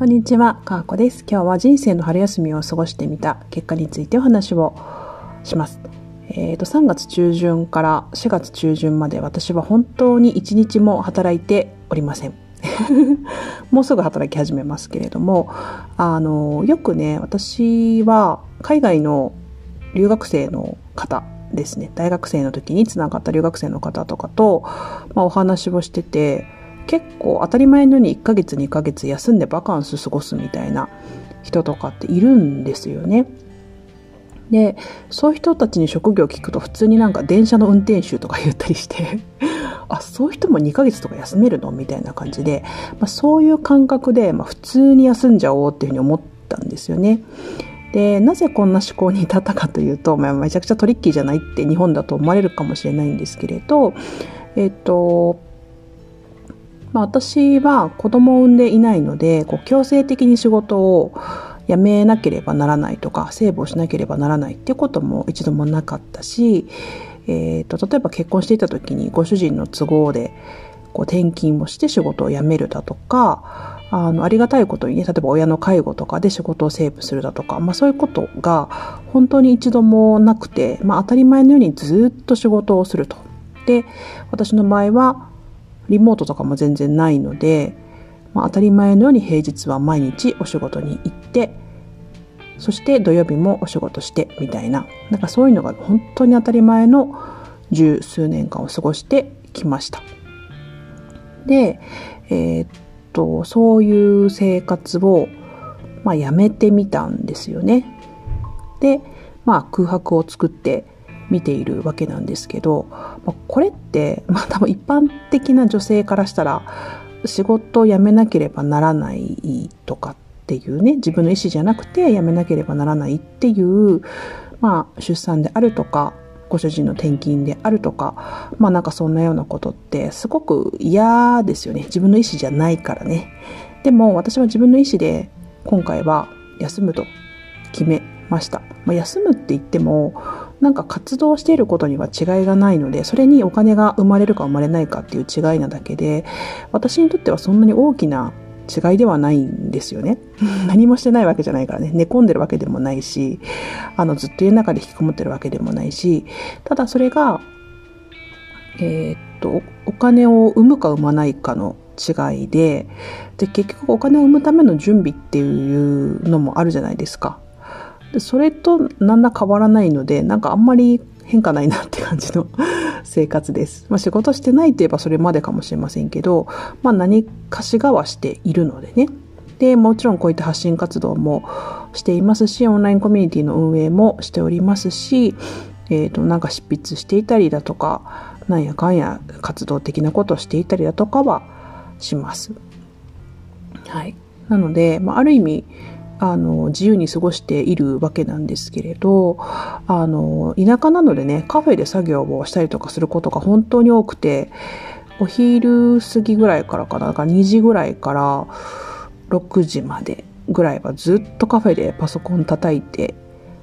こんにちは、かーこです。今日は人生の春休みを過ごしてみた結果についてお話をします。えっ、ー、と、3月中旬から4月中旬まで私は本当に1日も働いておりません。もうすぐ働き始めますけれども、あの、よくね、私は海外の留学生の方ですね、大学生の時につながった留学生の方とかと、まあ、お話をしてて、結構当たり前のように1ヶ月2ヶ月休んでバカンス過ごすみたいな人とかっているんですよね。で、そういう人たちに職業を聞くと普通になんか電車の運転手とか言ったりして あ、そういう人も2ヶ月とか休めるのみたいな感じで、まあ、そういう感覚で、まあ、普通に休んじゃおうっていうふうに思ったんですよね。で、なぜこんな思考に至ったかというと、まあ、めちゃくちゃトリッキーじゃないって日本だと思われるかもしれないんですけれど、えっ、と、まあ、私は子供を産んでいないので、こう強制的に仕事を辞めなければならないとか、セーブをしなければならないっていうことも一度もなかったし、えーと、例えば結婚していた時にご主人の都合でこう転勤をして仕事を辞めるだとか、あの、ありがたいことにね、例えば親の介護とかで仕事をセーブするだとか、まあそういうことが本当に一度もなくて、まあ当たり前のようにずっと仕事をすると。で、私の場合はリモートとかも全然ないので、まあ、当たり前のように平日は毎日お仕事に行って、そして土曜日もお仕事してみたいな、なんかそういうのが本当に当たり前の十数年間を過ごしてきました。で、えー、っと、そういう生活を、まあ、やめてみたんですよね。で、まあ、空白を作って、見ているわけなんですけど、まあ、これって、まあ、多分一般的な女性からしたら仕事を辞めなければならないとかっていうね自分の意思じゃなくて辞めなければならないっていう、まあ、出産であるとかご主人の転勤であるとか、まあなんかそんなようなことってすごく嫌ですよね。自分の意思じゃないからね。でも私は自分の意思で今回は休むと決めました。まあ、休むって言ってもなんか活動していることには違いがないので、それにお金が生まれるか生まれないかっていう違いなだけで、私にとってはそんなに大きな違いではないんですよね。何もしてないわけじゃないからね。寝込んでるわけでもないし、あの、ずっと家の中で引きこもってるわけでもないし、ただそれが、えー、っと、お金を生むか生まないかの違いで、で、結局お金を生むための準備っていうのもあるじゃないですか。でそれと何ら変わらないので、なんかあんまり変化ないなって感じの 生活です。まあ仕事してないといえばそれまでかもしれませんけど、まあ何かしらはしているのでね。で、もちろんこういった発信活動もしていますし、オンラインコミュニティの運営もしておりますし、えっ、ー、と、なんか執筆していたりだとか、なんやかんや活動的なことをしていたりだとかはします。はい。なので、まあ、ある意味、あの、自由に過ごしているわけなんですけれど、あの、田舎なのでね、カフェで作業をしたりとかすることが本当に多くて、お昼過ぎぐらいからかな、だから2時ぐらいから6時までぐらいはずっとカフェでパソコン叩いて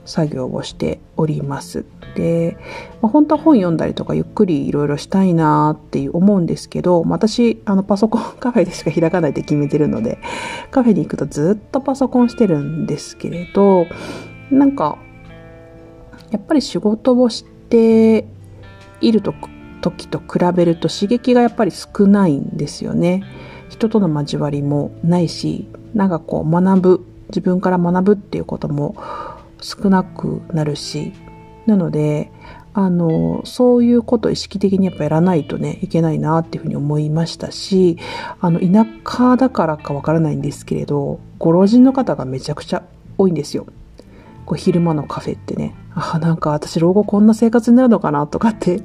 作業をしております。で、まあ、本当は本読んだりとかゆっくりいろいろしたいなって思うんですけど、私、あのパソコン カフェでしか開かないって決めてるので、カフェに行くとずっとパソコンしてるんですけれど、なんか、やっぱり仕事をしていると時と比べると刺激がやっぱり少ないんですよね。人との交わりもないし、なんかこう学ぶ、自分から学ぶっていうことも少なくなるし、なので、あの、そういうことを意識的にやっぱやらないとね、いけないなっていうふうに思いましたし、あの、田舎だからかわからないんですけれど、ご老人の方がめちゃくちゃ多いんですよ。こう昼間のカフェってね、あ、なんか私老後こんな生活になるのかなとかって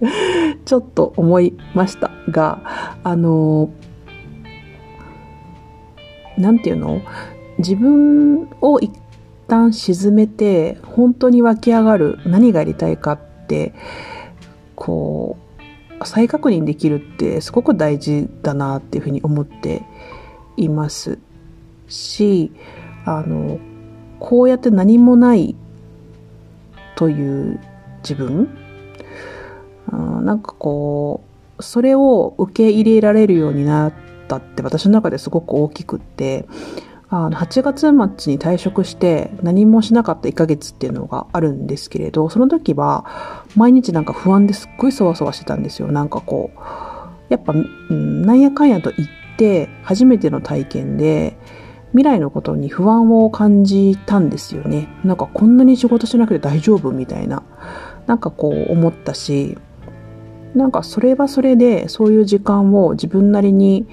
ちょっと思いましたが、あの、なんていうの？自分を一旦沈めて本当に湧き上がる何がやりたいかってこう再確認できるってすごく大事だなっていうふうに思っています。しあのこうやって何もないという自分なんかこうそれを受け入れられるようになったって私の中ですごく大きくってあの8月末に退職して何もしなかった1ヶ月っていうのがあるんですけれどその時は毎日なんか不安ですっごいそわそわしてたんですよ。なんかこうやっぱ、うん、なんやかんやと言って初めての体験で未来のことに不安を感じたんですよね。なんかこんなに仕事しなくて大丈夫みたいななんかこう思ったしなんかそれはそれでそういう時間を自分なりに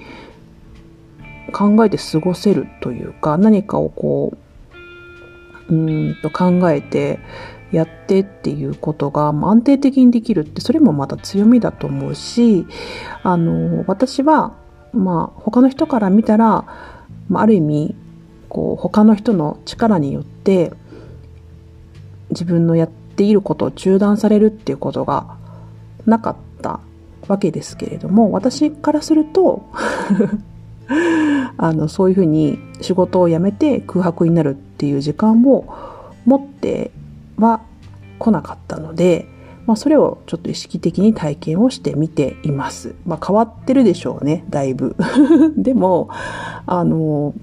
考えて過ごせるというか何かをこううんと考えてやってっていうことが安定的にできるってそれもまた強みだと思うしあの私はまあ他の人から見たら、まあ、ある意味こう他の人の力によって自分のやっていることを中断されるっていうことがなかったわけですけれども私からするとあの、そういうふうに仕事を辞めて空白になるっていう時間を持っては来なかったので、まあ、それをちょっと意識的に体験をしてみています。まあ、変わってるでしょうね、だいぶ。でも、あの、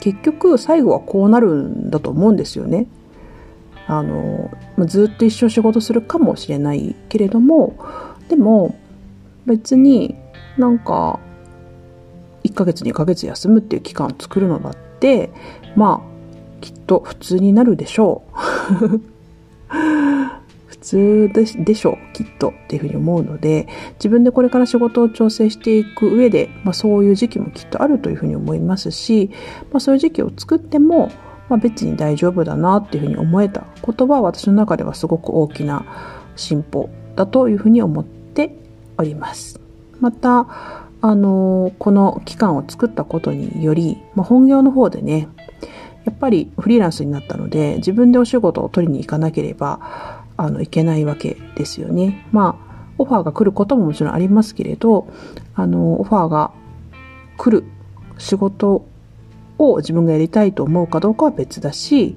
結局最後はこうなるんだと思うんですよね。あの、ずっと一生仕事するかもしれないけれども、でも別になんか1ヶ月2ヶ月休むっていう期間を作るのだってまあきっと普通になるでしょう 普通ででしょうきっとっていうふうに思うので自分でこれから仕事を調整していく上で、まあ、そういう時期もきっとあるというふうに思いますし、まあ、そういう時期を作っても、まあ、別に大丈夫だなっていうふうに思えたことは私の中ではすごく大きな進歩だというふうに思っております。またあのこの期間を作ったことにより、まあ、本業の方でねやっぱりフリーランスになったので自分でお仕事を取りに行かなければあのいけないわけですよね。まあオファーが来ることももちろんありますけれどあのオファーが来る仕事を自分がやりたいと思うかどうかは別だし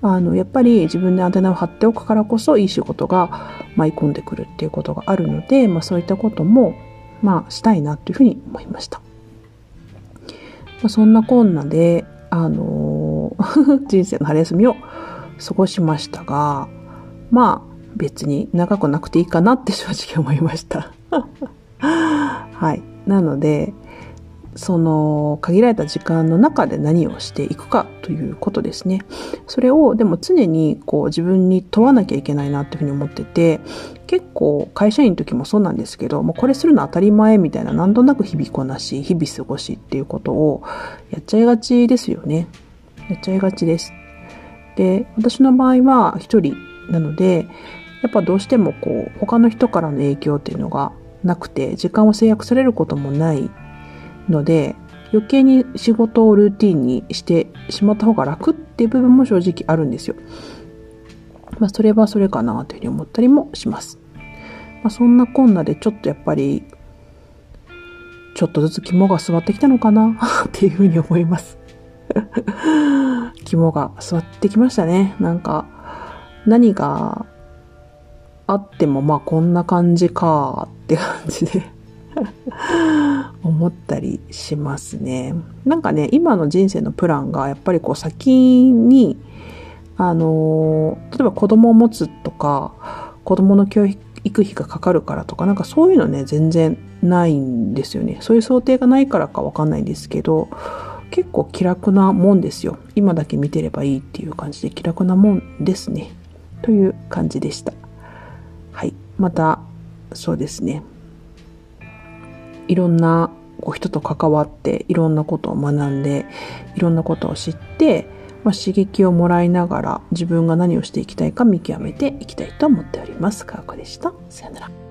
あのやっぱり自分でアンテナを張っておくからこそいい仕事が舞い込んでくるっていうことがあるので、まあ、そういったこともまあ、したいなというふうに思いました。まあ、そんなこんなで、あのー、人生の春休みを過ごしましたが、まあ、別に長くなくていいかなって正直思いました。はい。なので、その限られた時間の中で何をしていくかということですね。それをでも常にこう自分に問わなきゃいけないなっていうふうに思ってて、結構会社員の時もそうなんですけど、もうこれするの当たり前みたいな何となく日々こなし、日々過ごしっていうことをやっちゃいがちですよね。やっちゃいがちです。で、私の場合は一人なので、やっぱどうしてもこう他の人からの影響っていうのがなくて、時間を制約されることもないので余計に仕事をルーティンにしてしまった方が楽っていう部分も正直あるんですよ。まあそれはそれかなというふうに思ったりもします。まあそんなこんなでちょっとやっぱりちょっとずつ肝が据わってきたのかな っていうふうに思います。肝が据わってきましたね。なんか何があってもまあこんな感じかって感じで 思ったりしますね。なんかね、今の人生のプランがやっぱりこう先に、あの、例えば子供を持つとか、子供の教育費がかかるからとか、なんかそういうのね、全然ないんですよね。そういう想定がないからかわかんないんですけど、結構気楽なもんですよ。今だけ見てればいいっていう感じで気楽なもんですね。という感じでした。はい。また、そうですね。いろんなこう人と関わっていろんなことを学んでいろんなことを知って、まあ、刺激をもらいながら自分が何をしていきたいか見極めていきたいと思っております。かわこでした。さよなら。